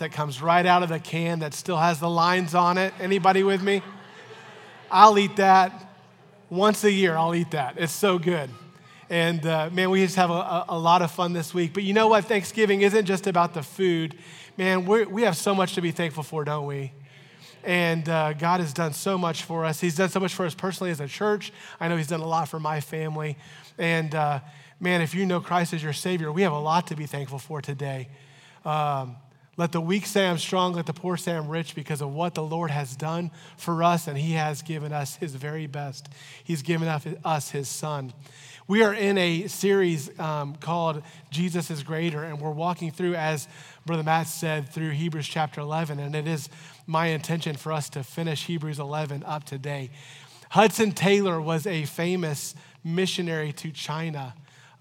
that comes right out of the can that still has the lines on it. Anybody with me? I'll eat that once a year. I'll eat that. It's so good. And uh, man, we just have a, a, lot of fun this week. But you know what? Thanksgiving isn't just about the food. Man, we have so much to be thankful for, don't we? And uh, God has done so much for us. He's done so much for us personally as a church. I know He's done a lot for my family. And uh, man, if you know Christ as your Savior, we have a lot to be thankful for today. Um, let the weak say I'm strong, let the poor say I'm rich because of what the Lord has done for us, and He has given us His very best. He's given us His Son. We are in a series um, called Jesus is Greater, and we're walking through, as Brother Matt said, through Hebrews chapter 11, and it is my intention for us to finish Hebrews 11 up today. Hudson Taylor was a famous missionary to China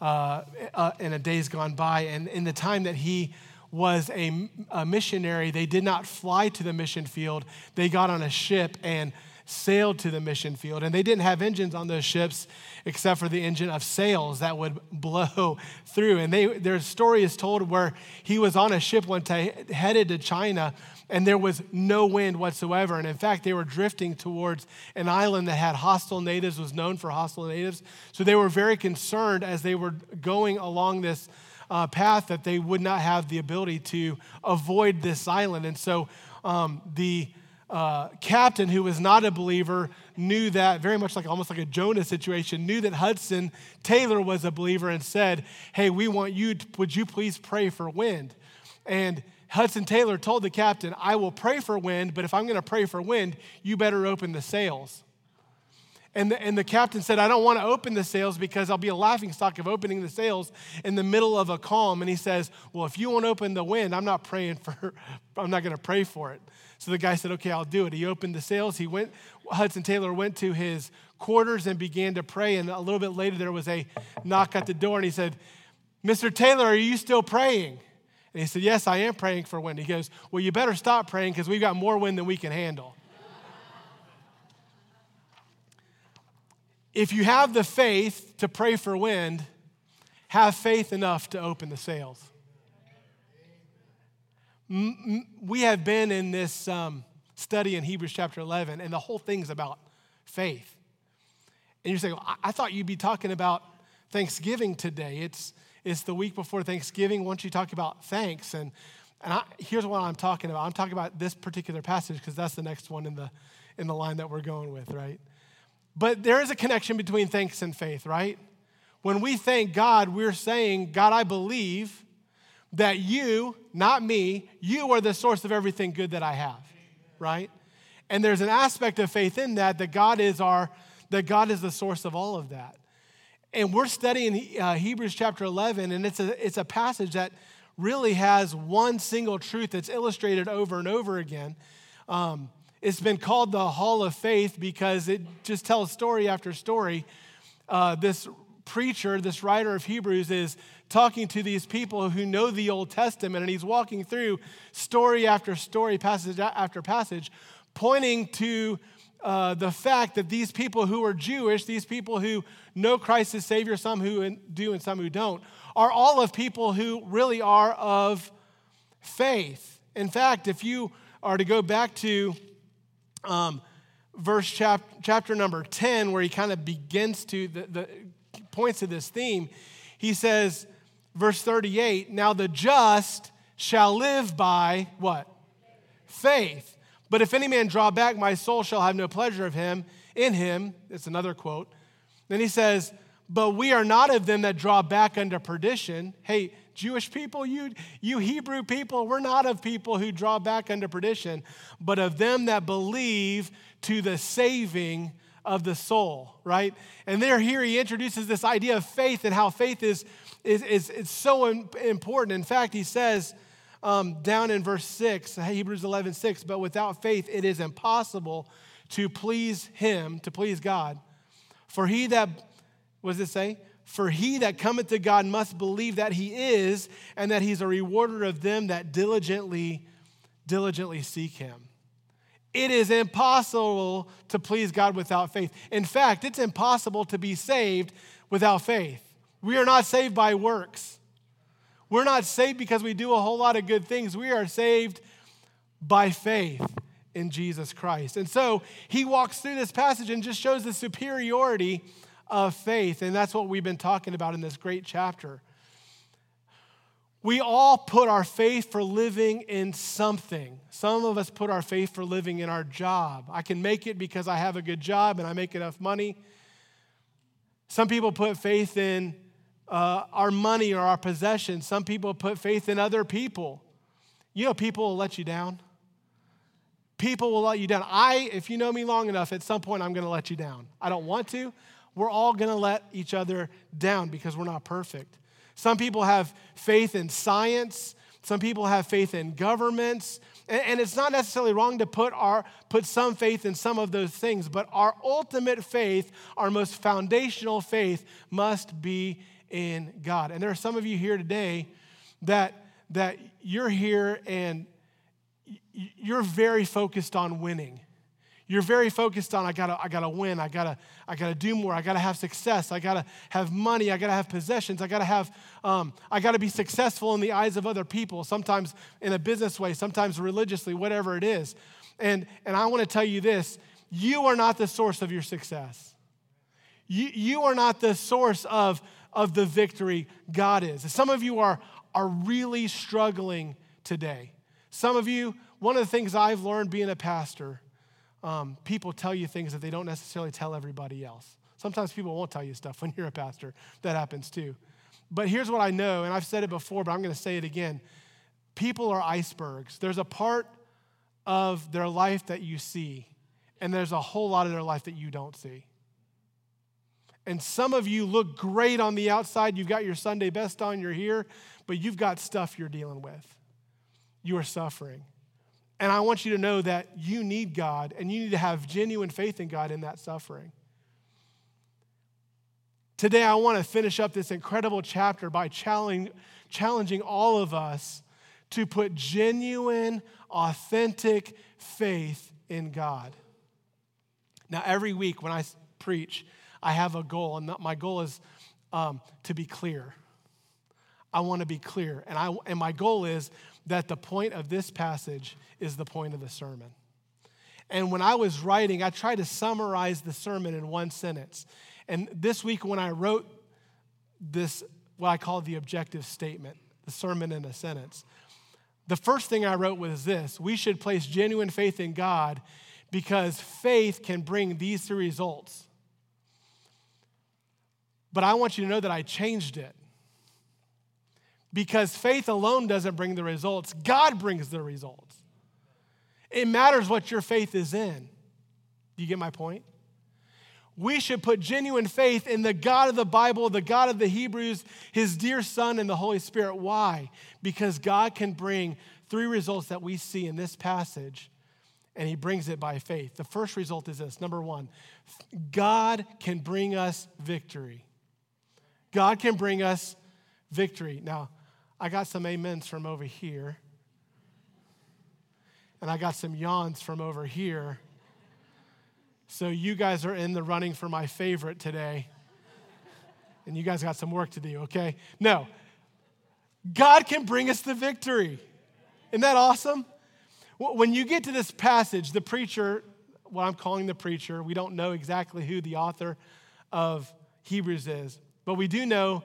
uh, uh, in a days gone by, and in the time that he was a, a missionary, they did not fly to the mission field. They got on a ship and sailed to the mission field. And they didn't have engines on those ships except for the engine of sails that would blow through. And they, their story is told where he was on a ship one day headed to China and there was no wind whatsoever. And in fact, they were drifting towards an island that had hostile natives, was known for hostile natives. So they were very concerned as they were going along this uh, path that they would not have the ability to avoid this island. And so um, the uh, captain, who was not a believer, knew that very much like almost like a Jonah situation, knew that Hudson Taylor was a believer and said, Hey, we want you, to, would you please pray for wind? And Hudson Taylor told the captain, I will pray for wind, but if I'm going to pray for wind, you better open the sails. And the, and the captain said, I don't want to open the sails because I'll be a laughing stock of opening the sails in the middle of a calm. And he says, Well, if you won't open the wind, I'm not praying for, I'm not going to pray for it. So the guy said, Okay, I'll do it. He opened the sails. He went, Hudson Taylor went to his quarters and began to pray. And a little bit later, there was a knock at the door. And he said, Mr. Taylor, are you still praying? And he said, Yes, I am praying for wind. He goes, Well, you better stop praying because we've got more wind than we can handle. If you have the faith to pray for wind, have faith enough to open the sails. We have been in this um, study in Hebrews chapter 11, and the whole thing's about faith. And you're saying, well, I thought you'd be talking about Thanksgiving today. It's, it's the week before Thanksgiving. Once you talk about thanks, and, and I, here's what I'm talking about. I'm talking about this particular passage because that's the next one in the, in the line that we're going with, right? But there is a connection between thanks and faith, right? When we thank God, we're saying, God, I believe that you, not me, you are the source of everything good that I have, right? And there's an aspect of faith in that that God is our that God is the source of all of that. And we're studying uh, Hebrews chapter 11, and it's a, it's a passage that really has one single truth that's illustrated over and over again. Um, it's been called the Hall of Faith because it just tells story after story. Uh, this preacher, this writer of Hebrews, is talking to these people who know the Old Testament, and he's walking through story after story, passage after passage, pointing to uh, the fact that these people who are Jewish, these people who know Christ as Savior, some who do and some who don't, are all of people who really are of faith. In fact, if you are to go back to um, verse chap- chapter number 10, where he kind of begins to, the, the points of this theme, he says, verse 38, now the just shall live by what? Faith. But if any man draw back, my soul shall have no pleasure of him in him. It's another quote. Then he says, But we are not of them that draw back unto perdition. Hey, Jewish people, you, you Hebrew people, we're not of people who draw back unto perdition, but of them that believe to the saving of the soul, right? And there, here he introduces this idea of faith and how faith is, is, is, is so important. In fact, he says um, down in verse 6, Hebrews 11, 6, but without faith it is impossible to please him, to please God. For he that, what does it say? For he that cometh to God must believe that he is, and that he's a rewarder of them that diligently, diligently seek him. It is impossible to please God without faith. In fact, it's impossible to be saved without faith. We are not saved by works. We're not saved because we do a whole lot of good things. We are saved by faith in Jesus Christ. And so he walks through this passage and just shows the superiority of faith. And that's what we've been talking about in this great chapter. We all put our faith for living in something. Some of us put our faith for living in our job. I can make it because I have a good job and I make enough money. Some people put faith in uh, our money or our possessions. Some people put faith in other people. You know, people will let you down. People will let you down. I, if you know me long enough, at some point I'm going to let you down. I don't want to. We're all going to let each other down because we're not perfect. Some people have faith in science. Some people have faith in governments. And, it's not necessarily wrong to put, our, put some faith in some of those things, but our ultimate faith, our most foundational faith, must be in God. And there are some of you here today that, that you're here and you're very focused on winning. You're very focused on I gotta, I gotta win, I gotta, I gotta do more, I gotta have success, I gotta have money, I gotta have possessions, I gotta have, um, I gotta be successful in the eyes of other people, sometimes in a business way, sometimes religiously, whatever it is. And, and I wanna tell you this you are not the source of your success. You, you are not the source of, of the victory God is. Some of you are, are really struggling today. Some of you, one of the things I've learned being a pastor, um, people tell you things that they don't necessarily tell everybody else. Sometimes people won't tell you stuff when you're a pastor. That happens too. But here's what I know, and I've said it before, but I'm going to say it again. People are icebergs. There's a part of their life that you see, and there's a whole lot of their life that you don't see. And some of you look great on the outside. You've got your Sunday best on, you're here, but you've got stuff you're dealing with you are suffering. And I want you to know that you need God and you need to have genuine faith in God in that suffering. Today, I want to finish up this incredible chapter by challenging, all of us to put genuine, authentic faith in God. Now, every week when I preach, I have a goal, and my goal is um, to be clear. I want to be clear. And, I, and my goal is that the point of this passage is the point of the sermon. And when I was writing, I tried to summarize the sermon in one sentence. And this week, when I wrote this, what I call the objective statement, the sermon in a sentence, the first thing I wrote was this We should place genuine faith in God because faith can bring these three results. But I want you to know that I changed it because faith alone doesn't bring the results, God brings the results. It matters what your faith is in. Do you get my point? We should put genuine faith in the God of the Bible, the God of the Hebrews, his dear Son, and the Holy Spirit. Why? Because God can bring three results that we see in this passage, and he brings it by faith. The first result is this number one, God can bring us victory. God can bring us victory. Now, I got some amens from over here. And I got some yawns from over here. So you guys are in the running for my favorite today. And you guys got some work to do, okay? No. God can bring us the victory. Isn't that awesome? When you get to this passage, the preacher, what I'm calling the preacher, we don't know exactly who the author of Hebrews is, but we do know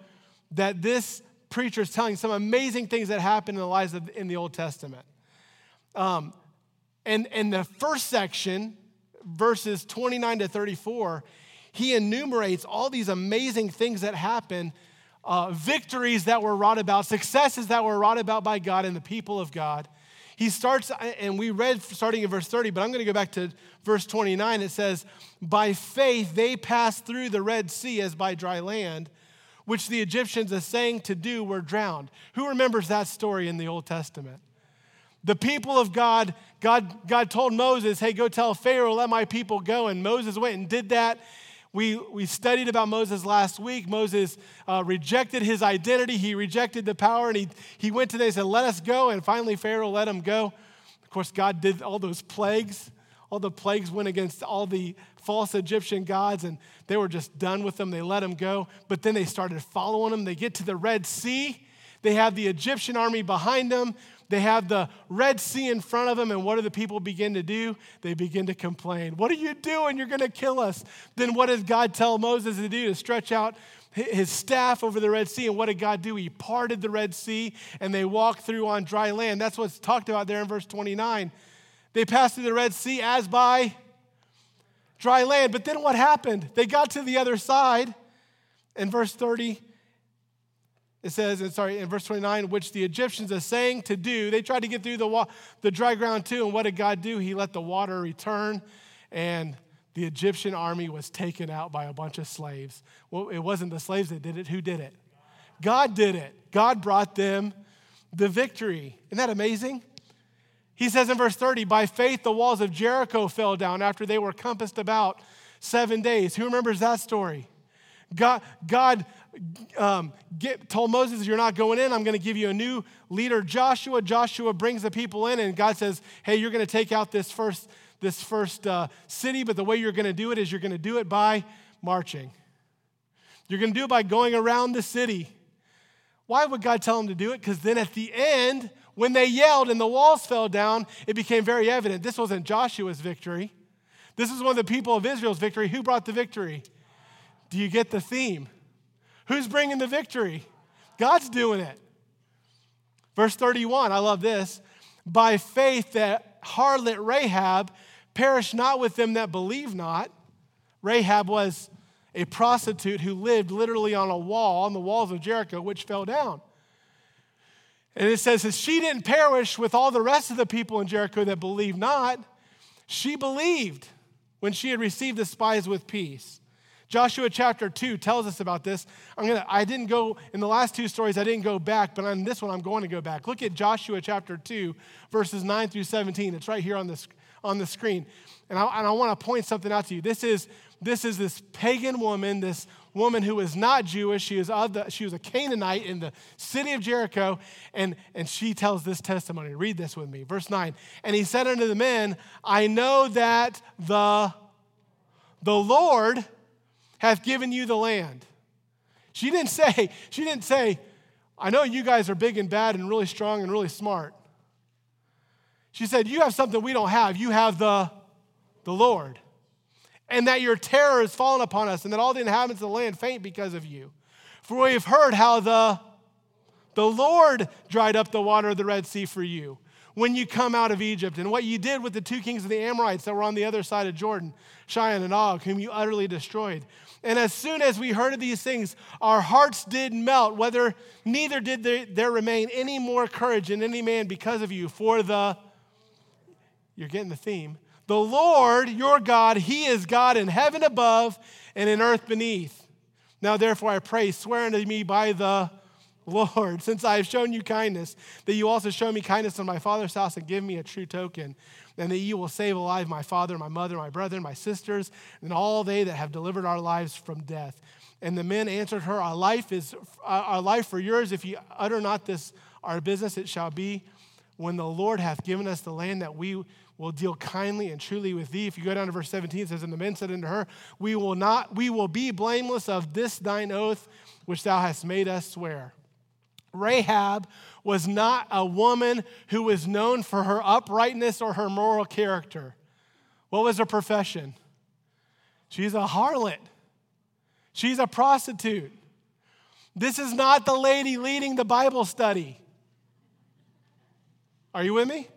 that this preachers telling some amazing things that happened in the lives of, in the Old Testament. Um, and in the first section, verses 29 to 34, he enumerates all these amazing things that happened, uh, victories that were wrought about, successes that were wrought about by God and the people of God. He starts, and we read starting in verse 30, but I'm going to go back to verse 29. It says, By faith they passed through the Red Sea as by dry land which the Egyptians, are saying to do, were drowned. Who remembers that story in the Old Testament? The people of God, God, God told Moses, hey, go tell Pharaoh, let my people go. And Moses went and did that. We, we studied about Moses last week. Moses uh, rejected his identity, he rejected the power, and he, he went to them and said, Let us go. And finally, Pharaoh let him go. Of course, God did all those plagues. All the plagues went against all the false Egyptian gods, and they were just done with them. They let them go. But then they started following them. They get to the Red Sea. They have the Egyptian army behind them. they have the Red Sea in front of them, and what do the people begin to do? They begin to complain. What are you doing? You're going to kill us. Then what does God tell Moses to do? To stretch out his staff over the Red Sea. And what did God do? He parted the Red Sea and they walked through on dry land. That's what's talked about there in verse 29. They passed through the Red Sea as by dry land. But then what happened? They got to the other side. In verse 30, it says, and sorry, in verse 29, which the Egyptians are saying to do, they tried to get through the, wa- the dry ground too. And what did God do? He let the water return, and the Egyptian army was taken out by a bunch of slaves. Well, it wasn't the slaves that did it. Who did it? God did it. God brought them the victory. Isn't that amazing? He says in verse 30, by faith the walls of Jericho fell down after they were compassed about seven days. Who remembers that story? God, God um, get, told Moses, You're not going in. I'm going to give you a new leader, Joshua. Joshua brings the people in, and God says, Hey, you're going to take out this first, this first uh, city, but the way you're going to do it is you're going to do it by marching. You're going to do it by going around the city. Why would God tell him to do it? Because then at the end, when they yelled and the walls fell down, it became very evident this wasn't Joshua's victory. This is one of the people of Israel's victory. Who brought the victory? Do you get the theme? Who's bringing the victory? God's doing it. Verse 31, I love this. By faith, that harlot Rahab perished not with them that believe not. Rahab was a prostitute who lived literally on a wall, on the walls of Jericho, which fell down. And it says, as she didn't perish with all the rest of the people in Jericho that believed not, she believed when she had received the spies with peace. Joshua chapter 2 tells us about this. I'm gonna, I didn't go, in the last two stories, I didn't go back, but on this one, I'm going to go back. Look at Joshua chapter 2, verses 9 through 17. It's right here on the, on the screen. And I, and I want to point something out to you. This is, this is this pagan woman, this woman who is not Jewish. She, is of the, she was a Canaanite in the city of Jericho, and, and she tells this testimony. Read this with me. Verse 9. And he said unto the men, I know that the, the Lord hath given you the land. She didn't say, she didn't say, I know you guys are big and bad and really strong and really smart. She said, You have something we don't have. You have the, the Lord. And that your terror has fallen upon us, and that all the inhabitants of the land faint because of you. For we have heard how the, the Lord dried up the water of the Red Sea for you when you come out of Egypt, and what you did with the two kings of the Amorites that were on the other side of Jordan, Sihon and Og, whom you utterly destroyed. And as soon as we heard of these things, our hearts did melt, whether neither did there remain any more courage in any man because of you. For the, you're getting the theme, the Lord your God, He is God in heaven above and in earth beneath. Now, therefore, I pray, swear unto me by the Lord, since I have shown you kindness, that you also show me kindness in my father's house and give me a true token and that you will save alive my father, my mother, my brother, my sisters, and all they that have delivered our lives from death. And the men answered her, Our life is uh, our life for yours. If you utter not this our business, it shall be when the Lord hath given us the land that we will deal kindly and truly with thee. If you go down to verse 17, it says, And the men said unto her, We will not, we will be blameless of this thine oath which thou hast made us swear. Rahab was not a woman who was known for her uprightness or her moral character. What was her profession? She's a harlot, she's a prostitute. This is not the lady leading the Bible study. Are you with me?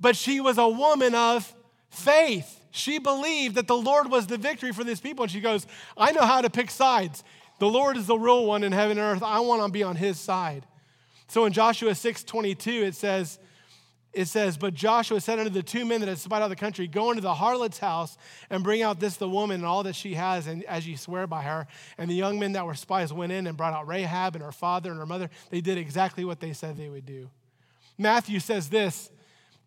But she was a woman of faith. She believed that the Lord was the victory for these people. And she goes, I know how to pick sides. The Lord is the real one in heaven and earth. I want to be on his side. So in Joshua 6 22, it says, it says, But Joshua said unto the two men that had spied out the country, Go into the harlot's house and bring out this the woman and all that she has, and as ye swear by her. And the young men that were spies went in and brought out Rahab and her father and her mother. They did exactly what they said they would do. Matthew says this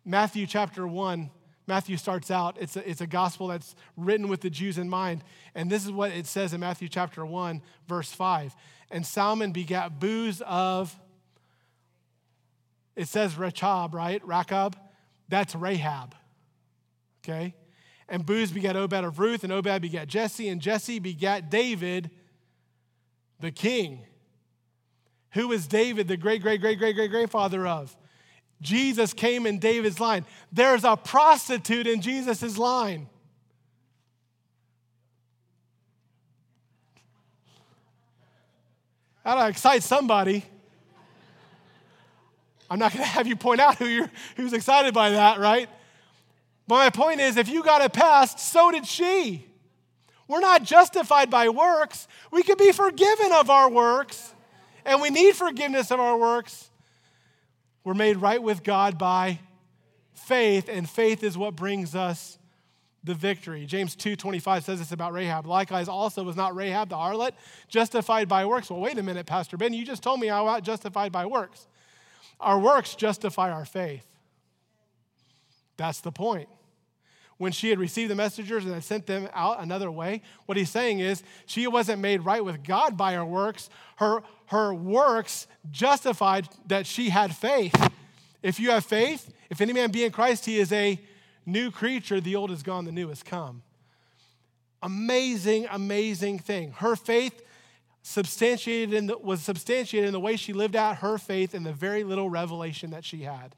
Matthew chapter 1, Matthew starts out, it's a, it's a gospel that's written with the Jews in mind. And this is what it says in Matthew chapter 1, verse 5. And Salmon begat Booz of, it says Rechab, right? Rachab. That's Rahab. Okay? And Booz begat Obed of Ruth, and Obed begat Jesse, and Jesse begat David, the king, Who was David, the great, great, great, great, great grandfather of? Jesus came in David's line. There's a prostitute in Jesus' line. That'll excite somebody. I'm not going to have you point out who you're, who's excited by that, right? But my point is, if you got it passed, so did she. We're not justified by works. We can be forgiven of our works, and we need forgiveness of our works. We're made right with God by faith, and faith is what brings us the victory. James 2:25 says this about Rahab. Likewise, also was not Rahab the harlot justified by works? Well, wait a minute, Pastor Ben. You just told me I was justified by works. Our works justify our faith. That's the point. When she had received the messengers and had sent them out another way, what he's saying is she wasn't made right with God by her works. Her, her works justified that she had faith. If you have faith, if any man be in Christ, he is a new creature. The old is gone, the new has come. Amazing, amazing thing. Her faith substantiated in the, was substantiated in the way she lived out her faith in the very little revelation that she had.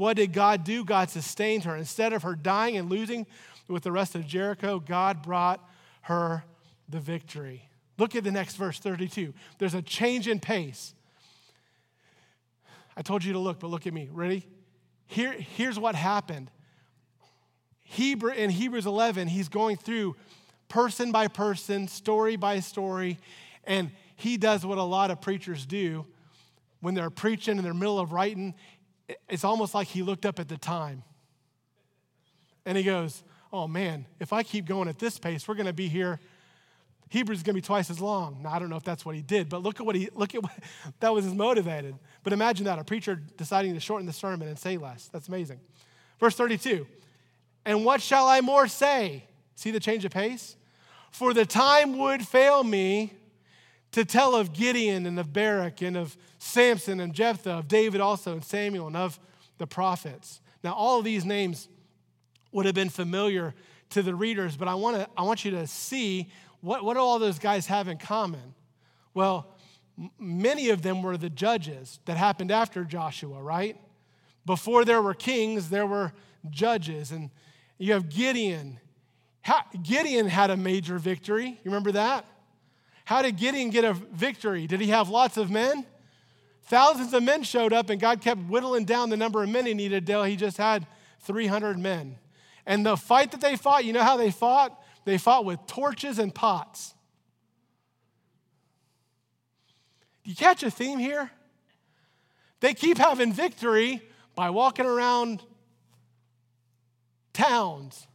What did God do? God sustained her. Instead of her dying and losing with the rest of Jericho, God brought her the victory. Look at the next verse, 32. There's a change in pace. I told you to look, but look at me. Ready? Here, here's what happened. Hebrew, in Hebrews 11, he's going through person by person, story by story, and he does what a lot of preachers do when they're preaching in the middle of writing. It's almost like he looked up at the time. And he goes, Oh man, if I keep going at this pace, we're going to be here. Hebrews is going to be twice as long. Now, I don't know if that's what he did, but look at what he, look at what, that was his motivated. But imagine that, a preacher deciding to shorten the sermon and say less. That's amazing. Verse 32, and what shall I more say? See the change of pace? For the time would fail me to tell of Gideon and of Barak and of Samson and Jephthah, of David also and Samuel and of the prophets. Now, all of these names would have been familiar to the readers, but I, wanna, I want you to see what, what do all those guys have in common? Well, many of them were the judges that happened after Joshua, right? Before there were kings, there were judges. And you have Gideon. Gideon had a major victory. You remember that? How did Gideon get a victory? Did he have lots of men? Thousands of men showed up, and God kept whittling down the number of men he needed until he just had 300 men. And the fight that they fought, you know how they fought? They fought with torches and pots. You catch a theme here? They keep having victory by walking around towns,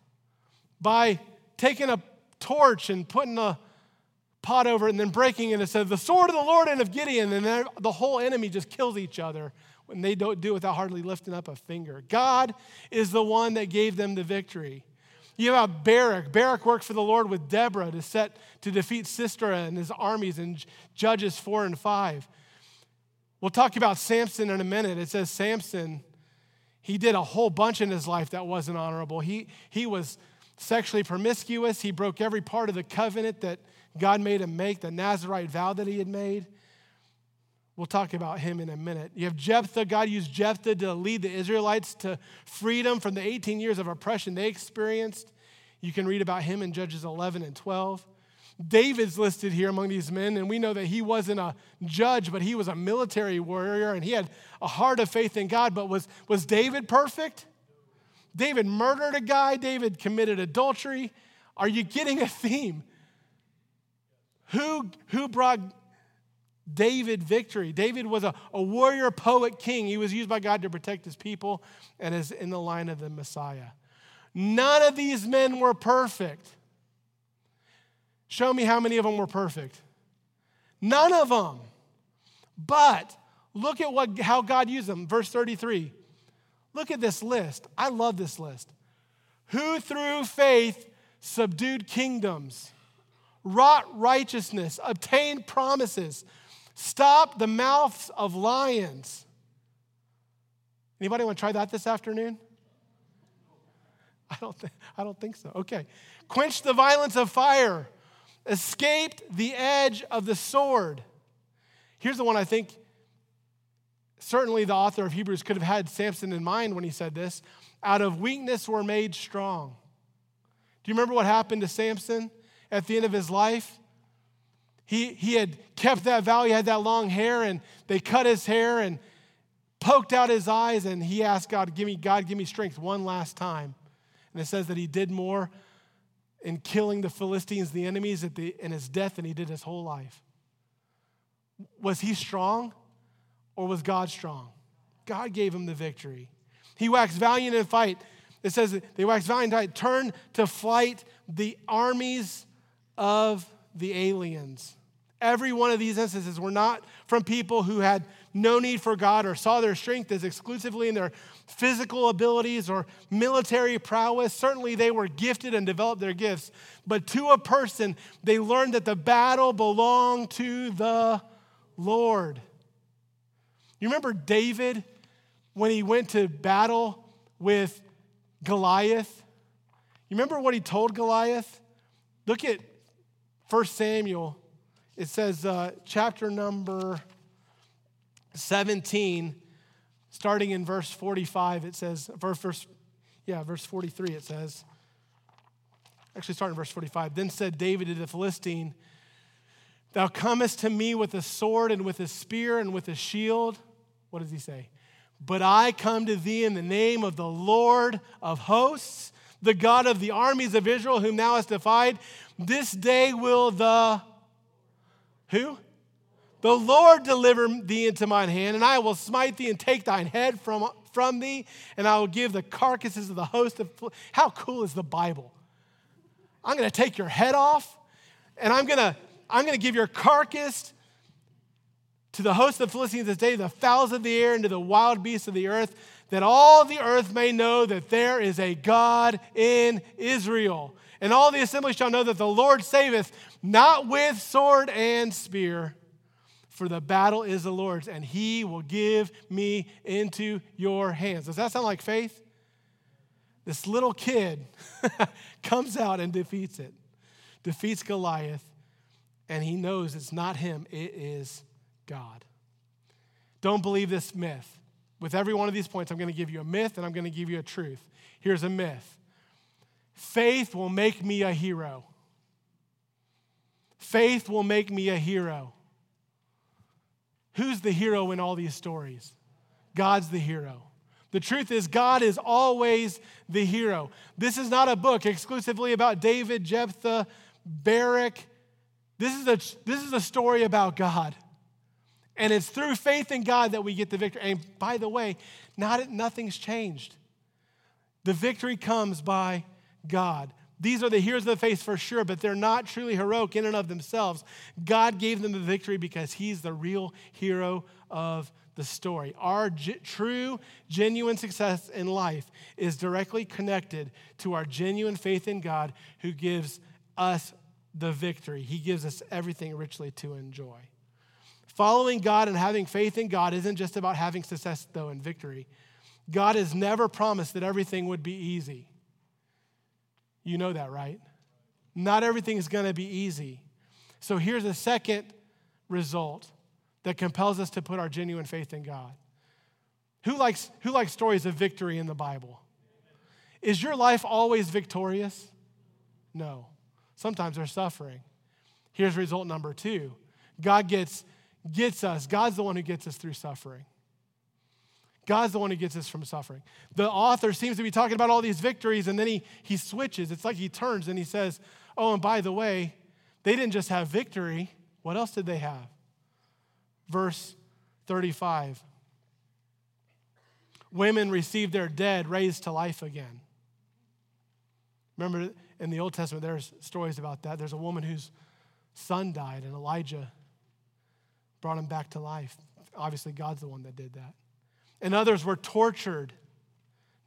by taking a torch and putting a pot over and then breaking it. It says, The sword of the Lord and of Gideon. And then the whole enemy just kills each other when they don't do it without hardly lifting up a finger. God is the one that gave them the victory. You have Barak. Barak worked for the Lord with Deborah to set to defeat Sisera and his armies in Judges 4 and 5. We'll talk about Samson in a minute. It says Samson, he did a whole bunch in his life that wasn't honorable. He, he was sexually promiscuous. He broke every part of the covenant that God made him make, the Nazarite vow that he had made. We'll talk about him in a minute. You have Jephthah. God used Jephthah to lead the Israelites to freedom from the 18 years of oppression they experienced. You can read about him in Judges 11 and 12. David's listed here among these men, and we know that he wasn't a judge, but he was a military warrior, and he had a heart of faith in God. But was, was David perfect? David murdered a guy, David committed adultery. Are you getting a theme? Who, who brought David victory? David was a, a warrior, poet, king. He was used by God to protect his people and is in the line of the Messiah. None of these men were perfect. Show me how many of them were perfect. None of them. But look at what, how God used them. Verse 33. Look at this list. I love this list. Who through faith subdued kingdoms wrought righteousness, obtained promises, stopped the mouths of lions. Anybody want to try that this afternoon? I don't, th- I don't think so. Okay. Quenched the violence of fire, escaped the edge of the sword. Here's the one I think certainly the author of Hebrews could have had Samson in mind when he said this. Out of weakness were made strong. Do you remember what happened to Samson at the end of his life? He, he had kept that vow, he had that long hair, and they cut his hair and poked out his eyes, and he asked God, Give me, God, give me strength one last time. And it says that he did more in killing the Philistines, the enemies, at the, in his death than he did his whole life. Was he strong or was God strong? God gave him the victory. He waxed valiant in fight. It says they waxed valiant in fight, turned to flight the armies of the aliens. Every one of these instances were not from people who had no need for God or saw their strength as exclusively in their physical abilities or military prowess. Certainly, they were gifted and developed their gifts. But to a person, they learned that the battle belonged to the Lord. You remember David when he went to battle with Goliath? You remember what he told Goliath? Look at 1 Samuel. It says, uh, chapter number 17, starting in verse 45, it says, verse, verse, yeah, verse 43, it says, actually, starting in verse 45. Then said David to the Philistine, Thou comest to me with a sword and with a spear and with a shield. What does he say? But I come to thee in the name of the Lord of hosts, the God of the armies of Israel, whom thou hast defied. This day will the who? The Lord deliver thee into mine hand, and I will smite thee and take thine head from, from thee, and I will give the carcasses of the host of. How cool is the Bible? I'm going to take your head off, and I'm going to I'm going to give your carcass to the host of the Philistines this day, the fowls of the air, and to the wild beasts of the earth, that all the earth may know that there is a God in Israel. And all the assembly shall know that the Lord saveth, not with sword and spear, for the battle is the Lord's, and he will give me into your hands. Does that sound like faith? This little kid comes out and defeats it, defeats Goliath, and he knows it's not him, it is God. Don't believe this myth. With every one of these points, I'm going to give you a myth and I'm going to give you a truth. Here's a myth faith will make me a hero. Faith will make me a hero. Who's the hero in all these stories? God's the hero. The truth is, God is always the hero. This is not a book exclusively about David, Jephthah, Barak, this is a, this is a story about God. And it's through faith in God that we get the victory. And by the way, not, nothing's changed. The victory comes by God. These are the heroes of the faith for sure, but they're not truly heroic in and of themselves. God gave them the victory because He's the real hero of the story. Our true, genuine success in life is directly connected to our genuine faith in God who gives us the victory. He gives us everything richly to enjoy. Following God and having faith in God isn't just about having success, though, and victory. God has never promised that everything would be easy. You know that, right? Not everything is going to be easy. So here's a second result that compels us to put our genuine faith in God. Who likes, who likes stories of victory in the Bible? Is your life always victorious? No. Sometimes there's suffering. Here's result number two God gets, gets us, God's the one who gets us through suffering. God's the one who gets us from suffering. The author seems to be talking about all these victories, and then he, he switches. It's like he turns and he says, Oh, and by the way, they didn't just have victory. What else did they have? Verse 35 Women received their dead raised to life again. Remember, in the Old Testament, there's stories about that. There's a woman whose son died, and Elijah brought him back to life. Obviously, God's the one that did that. And others were tortured,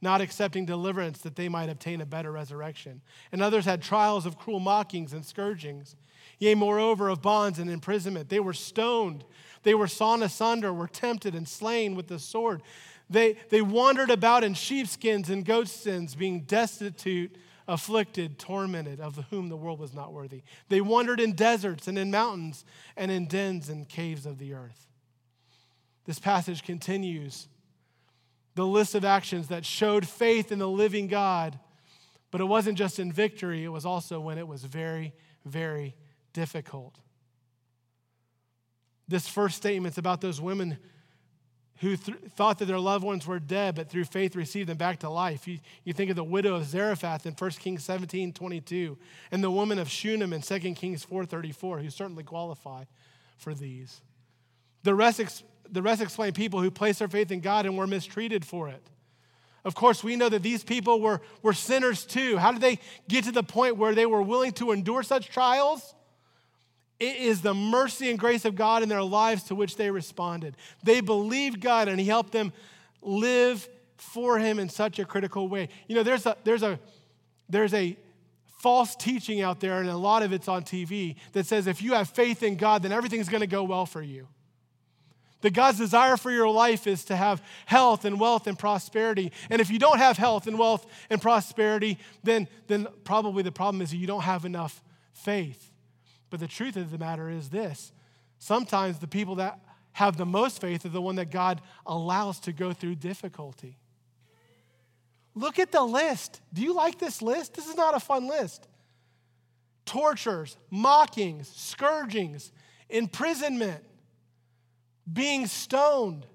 not accepting deliverance that they might obtain a better resurrection. And others had trials of cruel mockings and scourgings. Yea, moreover, of bonds and imprisonment. They were stoned. They were sawn asunder, were tempted and slain with the sword. They, they wandered about in sheepskins and goatskins, being destitute afflicted, tormented, of whom the world was not worthy. They wandered in deserts and in mountains and in dens and caves of the earth. this passage continues the list of actions that showed faith in the living God. But it wasn't just in victory, it was also when it was very, very difficult. This first statement's about those women who th- thought that their loved ones were dead, but through faith received them back to life. You, you think of the widow of Zarephath in 1 Kings 17 22, and the woman of Shunem in 2 Kings 4 34, who certainly qualify for these. The rest, ex- the rest explain people who placed their faith in God and were mistreated for it. Of course, we know that these people were, were sinners too. How did they get to the point where they were willing to endure such trials? It is the mercy and grace of God in their lives to which they responded. They believed God and He helped them live for Him in such a critical way. You know, there's a, there's a, there's a false teaching out there, and a lot of it's on TV, that says if you have faith in God, then everything's going to go well for you. That God's desire for your life is to have health and wealth and prosperity. And if you don't have health and wealth and prosperity, then, then probably the problem is you don't have enough faith. But the truth of the matter is this sometimes the people that have the most faith are the one that God allows to go through difficulty. Look at the list. Do you like this list? This is not a fun list. Tortures, mockings, scourgings, imprisonment, being stoned,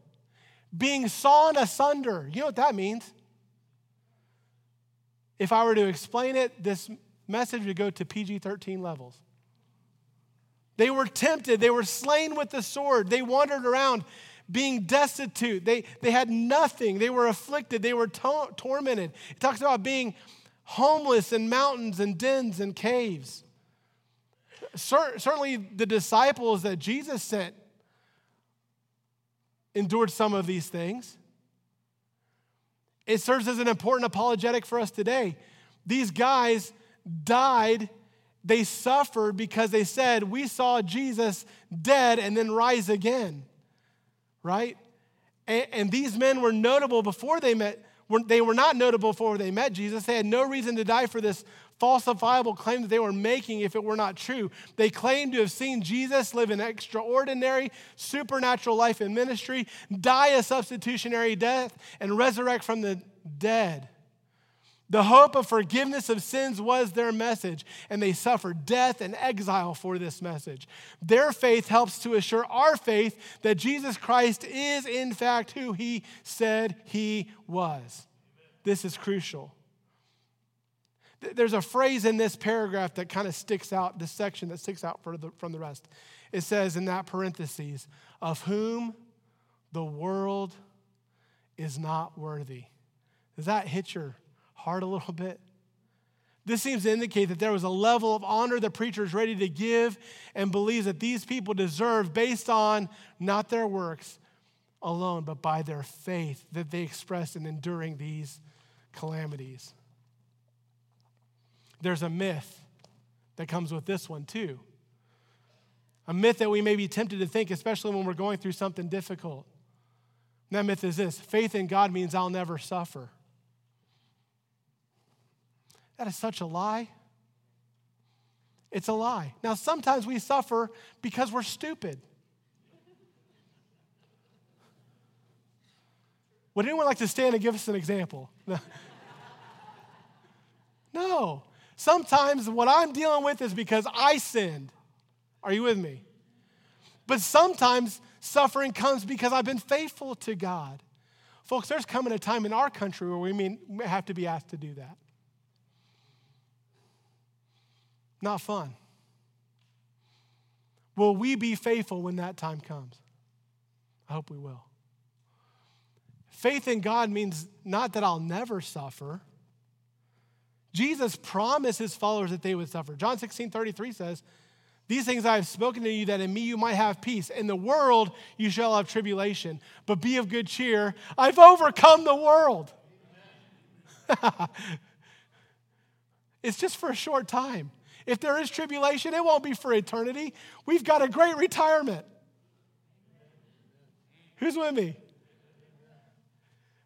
being sawn asunder. You know what that means? If I were to explain it, this message would go to PG 13 levels. They were tempted. They were slain with the sword. They wandered around being destitute. They, they had nothing. They were afflicted. They were to- tormented. It talks about being homeless in mountains and dens and caves. Cer- certainly, the disciples that Jesus sent endured some of these things. It serves as an important apologetic for us today. These guys died they suffered because they said, We saw Jesus dead and then rise again, right? And, and these men were notable before they met, they were not notable before they met Jesus. They had no reason to die for this falsifiable claim that they were making if it were not true. They claimed to have seen Jesus live an extraordinary, supernatural life in ministry, die a substitutionary death, and resurrect from the dead. The hope of forgiveness of sins was their message, and they suffered death and exile for this message. Their faith helps to assure our faith that Jesus Christ is, in fact, who he said he was. This is crucial. There's a phrase in this paragraph that kind of sticks out, this section that sticks out from the rest. It says in that parentheses, of whom the world is not worthy. Does that hit your heart a little bit? This seems to indicate that there was a level of honor the preacher is ready to give and believes that these people deserve based on not their works alone, but by their faith that they expressed in enduring these calamities. There's a myth that comes with this one, too. A myth that we may be tempted to think, especially when we're going through something difficult. And that myth is this faith in God means I'll never suffer. That is such a lie. It's a lie. Now, sometimes we suffer because we're stupid. Would anyone like to stand and give us an example? no. Sometimes what I'm dealing with is because I sinned. Are you with me? But sometimes suffering comes because I've been faithful to God. Folks, there's coming a time in our country where we may have to be asked to do that. Not fun. Will we be faithful when that time comes? I hope we will. Faith in God means not that I'll never suffer. Jesus promised his followers that they would suffer. John 16 33 says, These things I have spoken to you, that in me you might have peace. In the world you shall have tribulation, but be of good cheer. I've overcome the world. it's just for a short time. If there is tribulation, it won't be for eternity. We've got a great retirement. Who's with me?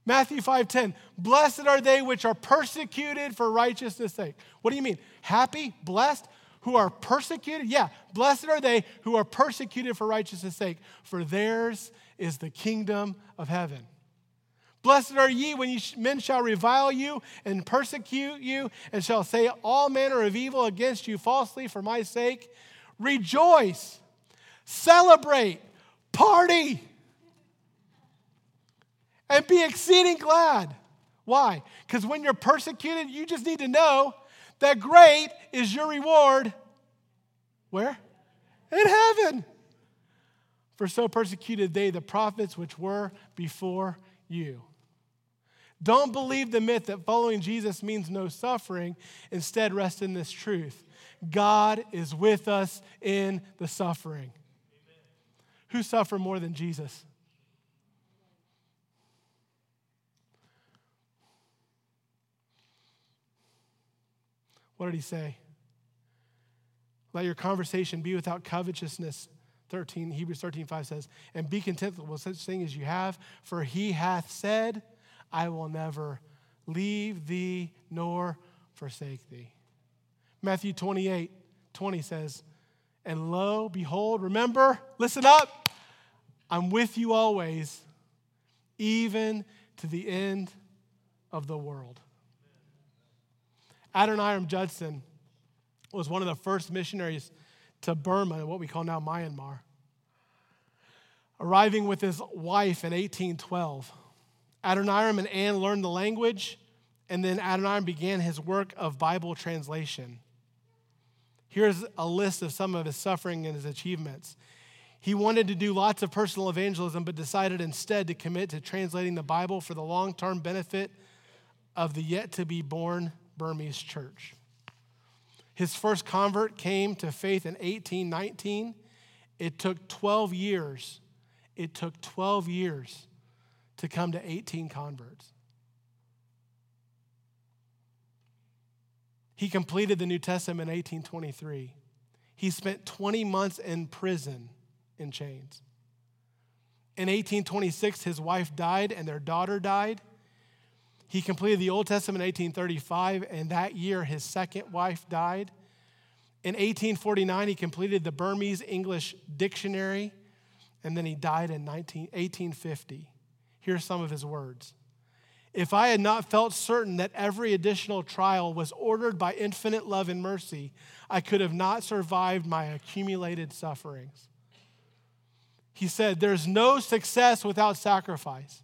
Matthew 5:10. Blessed are they which are persecuted for righteousness' sake. What do you mean? Happy, blessed, who are persecuted? Yeah, blessed are they who are persecuted for righteousness' sake, for theirs is the kingdom of heaven. Blessed are ye when ye, men shall revile you and persecute you, and shall say all manner of evil against you falsely for my sake. Rejoice, celebrate, party, and be exceeding glad. Why? Because when you're persecuted, you just need to know that great is your reward. Where? In heaven. For so persecuted they the prophets which were before you. Don't believe the myth that following Jesus means no suffering. Instead, rest in this truth God is with us in the suffering. Amen. Who suffered more than Jesus? What did he say? Let your conversation be without covetousness 13, Hebrews 13, 5 says, And be content with such thing as you have, for he hath said, I will never leave thee nor forsake thee. Matthew 28, 20 says, And lo, behold, remember, listen up, I'm with you always, even to the end of the world. Adoniram Judson was one of the first missionaries to Burma, what we call now Myanmar. Arriving with his wife in 1812, Adoniram and Anne learned the language, and then Adoniram began his work of Bible translation. Here's a list of some of his suffering and his achievements. He wanted to do lots of personal evangelism, but decided instead to commit to translating the Bible for the long term benefit of the yet to be born Burmese church. His first convert came to faith in 1819. It took 12 years. It took 12 years to come to 18 converts. He completed the New Testament in 1823. He spent 20 months in prison in chains. In 1826, his wife died and their daughter died. He completed the Old Testament in 1835, and that year his second wife died. In 1849, he completed the Burmese English Dictionary, and then he died in 19, 1850. Here's some of his words. If I had not felt certain that every additional trial was ordered by infinite love and mercy, I could have not survived my accumulated sufferings. He said, There's no success without sacrifice.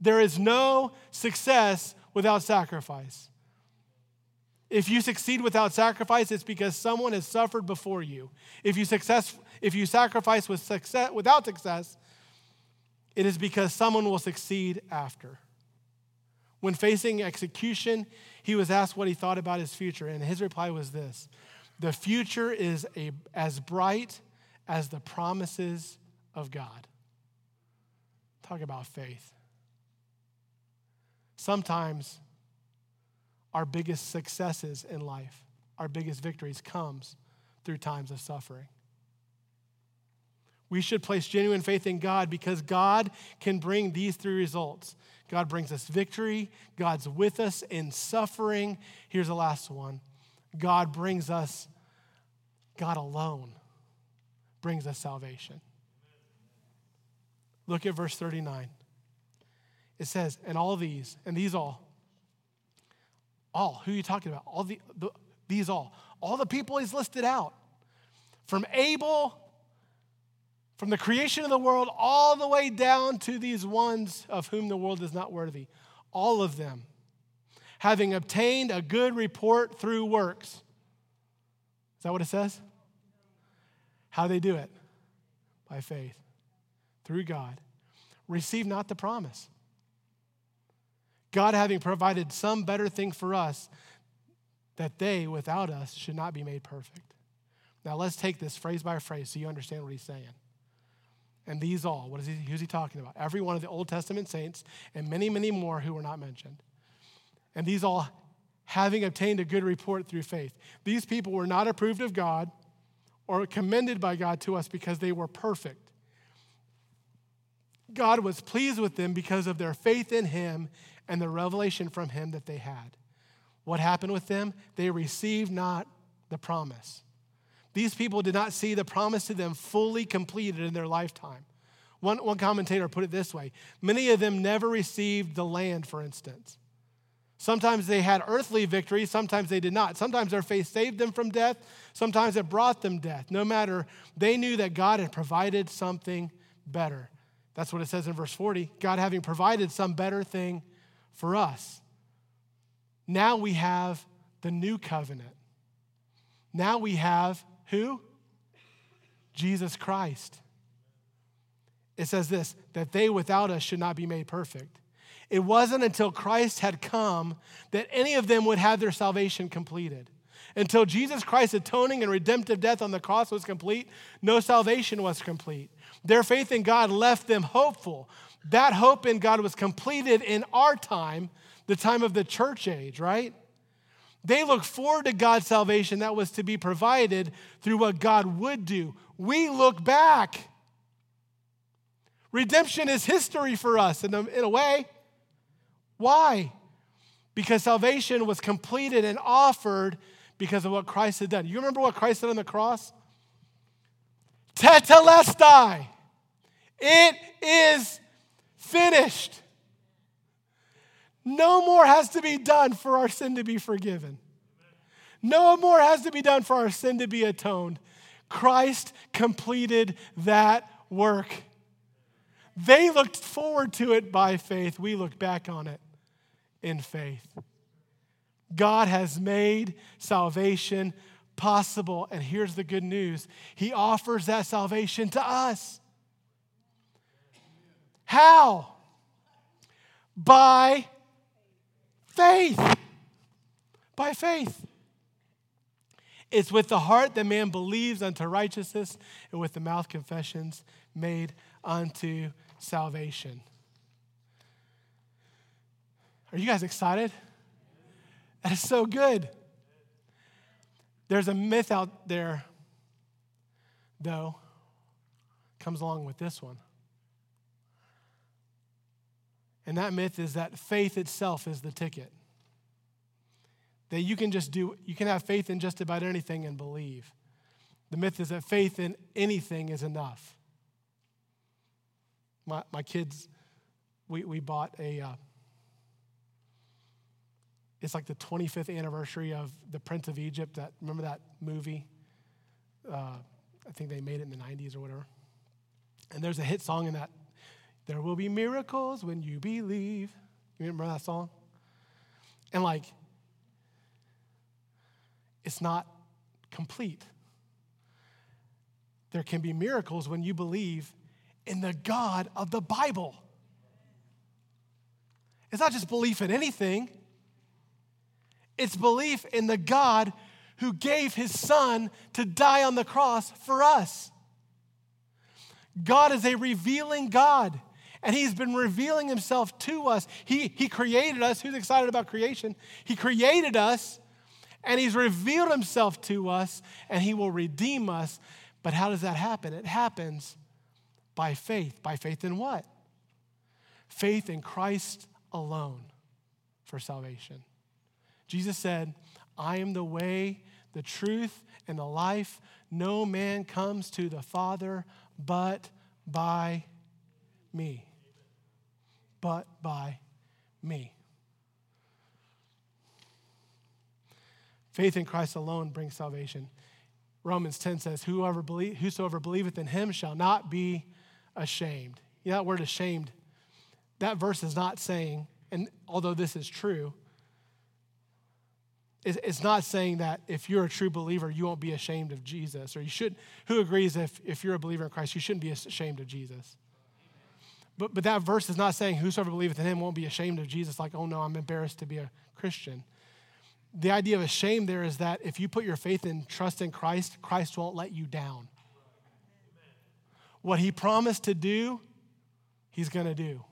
There is no success without sacrifice. If you succeed without sacrifice, it's because someone has suffered before you. If you, success, if you sacrifice with success, without success, it is because someone will succeed after. When facing execution, he was asked what he thought about his future, and his reply was this The future is a, as bright as the promises of God. Talk about faith. Sometimes our biggest successes in life, our biggest victories comes through times of suffering. We should place genuine faith in God because God can bring these three results. God brings us victory, God's with us in suffering. Here's the last one God brings us, God alone brings us salvation. Look at verse 39. It says, and all these, and these all, all, who are you talking about? All the, the these all. All the people he's listed out. From Abel, from the creation of the world, all the way down to these ones of whom the world is not worthy. All of them, having obtained a good report through works. Is that what it says? How they do it? By faith, through God. Receive not the promise God having provided some better thing for us, that they, without us, should not be made perfect. Now let's take this phrase by phrase so you understand what he's saying. And these all, what is he, who's he talking about? Every one of the Old Testament saints and many, many more who were not mentioned. And these all having obtained a good report through faith. These people were not approved of God or commended by God to us because they were perfect. God was pleased with them because of their faith in him and the revelation from him that they had. What happened with them? They received not the promise. These people did not see the promise to them fully completed in their lifetime. One, one commentator put it this way many of them never received the land, for instance. Sometimes they had earthly victory, sometimes they did not. Sometimes their faith saved them from death, sometimes it brought them death. No matter, they knew that God had provided something better. That's what it says in verse 40 God having provided some better thing for us. Now we have the new covenant. Now we have who? Jesus Christ. It says this that they without us should not be made perfect. It wasn't until Christ had come that any of them would have their salvation completed. Until Jesus Christ's atoning and redemptive death on the cross was complete, no salvation was complete. Their faith in God left them hopeful. That hope in God was completed in our time, the time of the church age, right? They look forward to God's salvation that was to be provided through what God would do. We look back. Redemption is history for us in a, in a way. Why? Because salvation was completed and offered because of what Christ had done. You remember what Christ did on the cross? Tetelestai. It is finished. No more has to be done for our sin to be forgiven. No more has to be done for our sin to be atoned. Christ completed that work. They looked forward to it by faith. We look back on it in faith. God has made salvation possible. And here's the good news He offers that salvation to us. How? By faith. By faith. It's with the heart that man believes unto righteousness, and with the mouth confessions made unto salvation. Are you guys excited? That is so good. There's a myth out there, though, comes along with this one. And that myth is that faith itself is the ticket. That you can just do, you can have faith in just about anything and believe. The myth is that faith in anything is enough. My, my kids, we, we bought a, uh, it's like the 25th anniversary of The Prince of Egypt. That remember that movie? Uh, I think they made it in the 90s or whatever. And there's a hit song in that. There will be miracles when you believe. You remember that song? And like, it's not complete. There can be miracles when you believe in the God of the Bible. It's not just belief in anything. It's belief in the God who gave his son to die on the cross for us. God is a revealing God, and he's been revealing himself to us. He, he created us. Who's excited about creation? He created us, and he's revealed himself to us, and he will redeem us. But how does that happen? It happens by faith. By faith in what? Faith in Christ alone for salvation. Jesus said, I am the way, the truth, and the life. No man comes to the Father but by me. But by me. Faith in Christ alone brings salvation. Romans 10 says, Whoever believe, Whosoever believeth in him shall not be ashamed. You know that word ashamed? That verse is not saying, and although this is true, it's not saying that if you're a true believer, you won't be ashamed of Jesus, or you should. Who agrees if, if you're a believer in Christ, you shouldn't be ashamed of Jesus? But, but that verse is not saying whosoever believeth in him won't be ashamed of Jesus, like, oh no, I'm embarrassed to be a Christian. The idea of ashamed there is that if you put your faith and trust in Christ, Christ won't let you down. What he promised to do, he's going to do.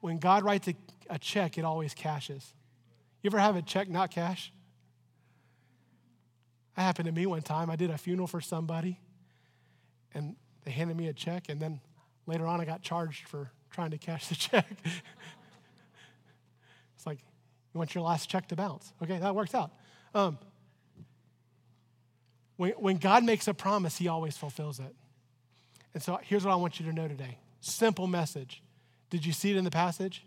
When God writes a, a check, it always cashes. You ever have a check not cash? That happened to me one time. I did a funeral for somebody, and they handed me a check, and then later on I got charged for trying to cash the check. it's like, you want your last check to bounce. Okay, that works out. Um, when, when God makes a promise, He always fulfills it. And so here's what I want you to know today simple message. Did you see it in the passage?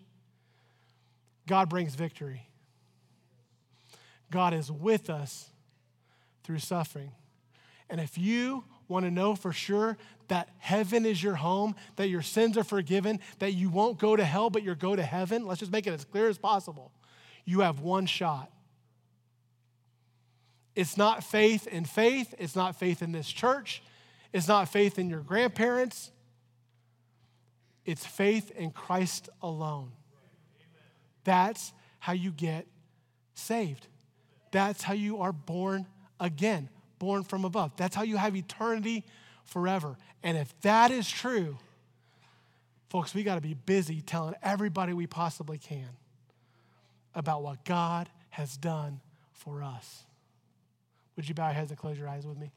God brings victory. God is with us through suffering. And if you want to know for sure that heaven is your home, that your sins are forgiven, that you won't go to hell, but you'll go to heaven, let's just make it as clear as possible. You have one shot. It's not faith in faith, it's not faith in this church, it's not faith in your grandparents. It's faith in Christ alone. That's how you get saved. That's how you are born again, born from above. That's how you have eternity forever. And if that is true, folks, we got to be busy telling everybody we possibly can about what God has done for us. Would you bow your heads and close your eyes with me?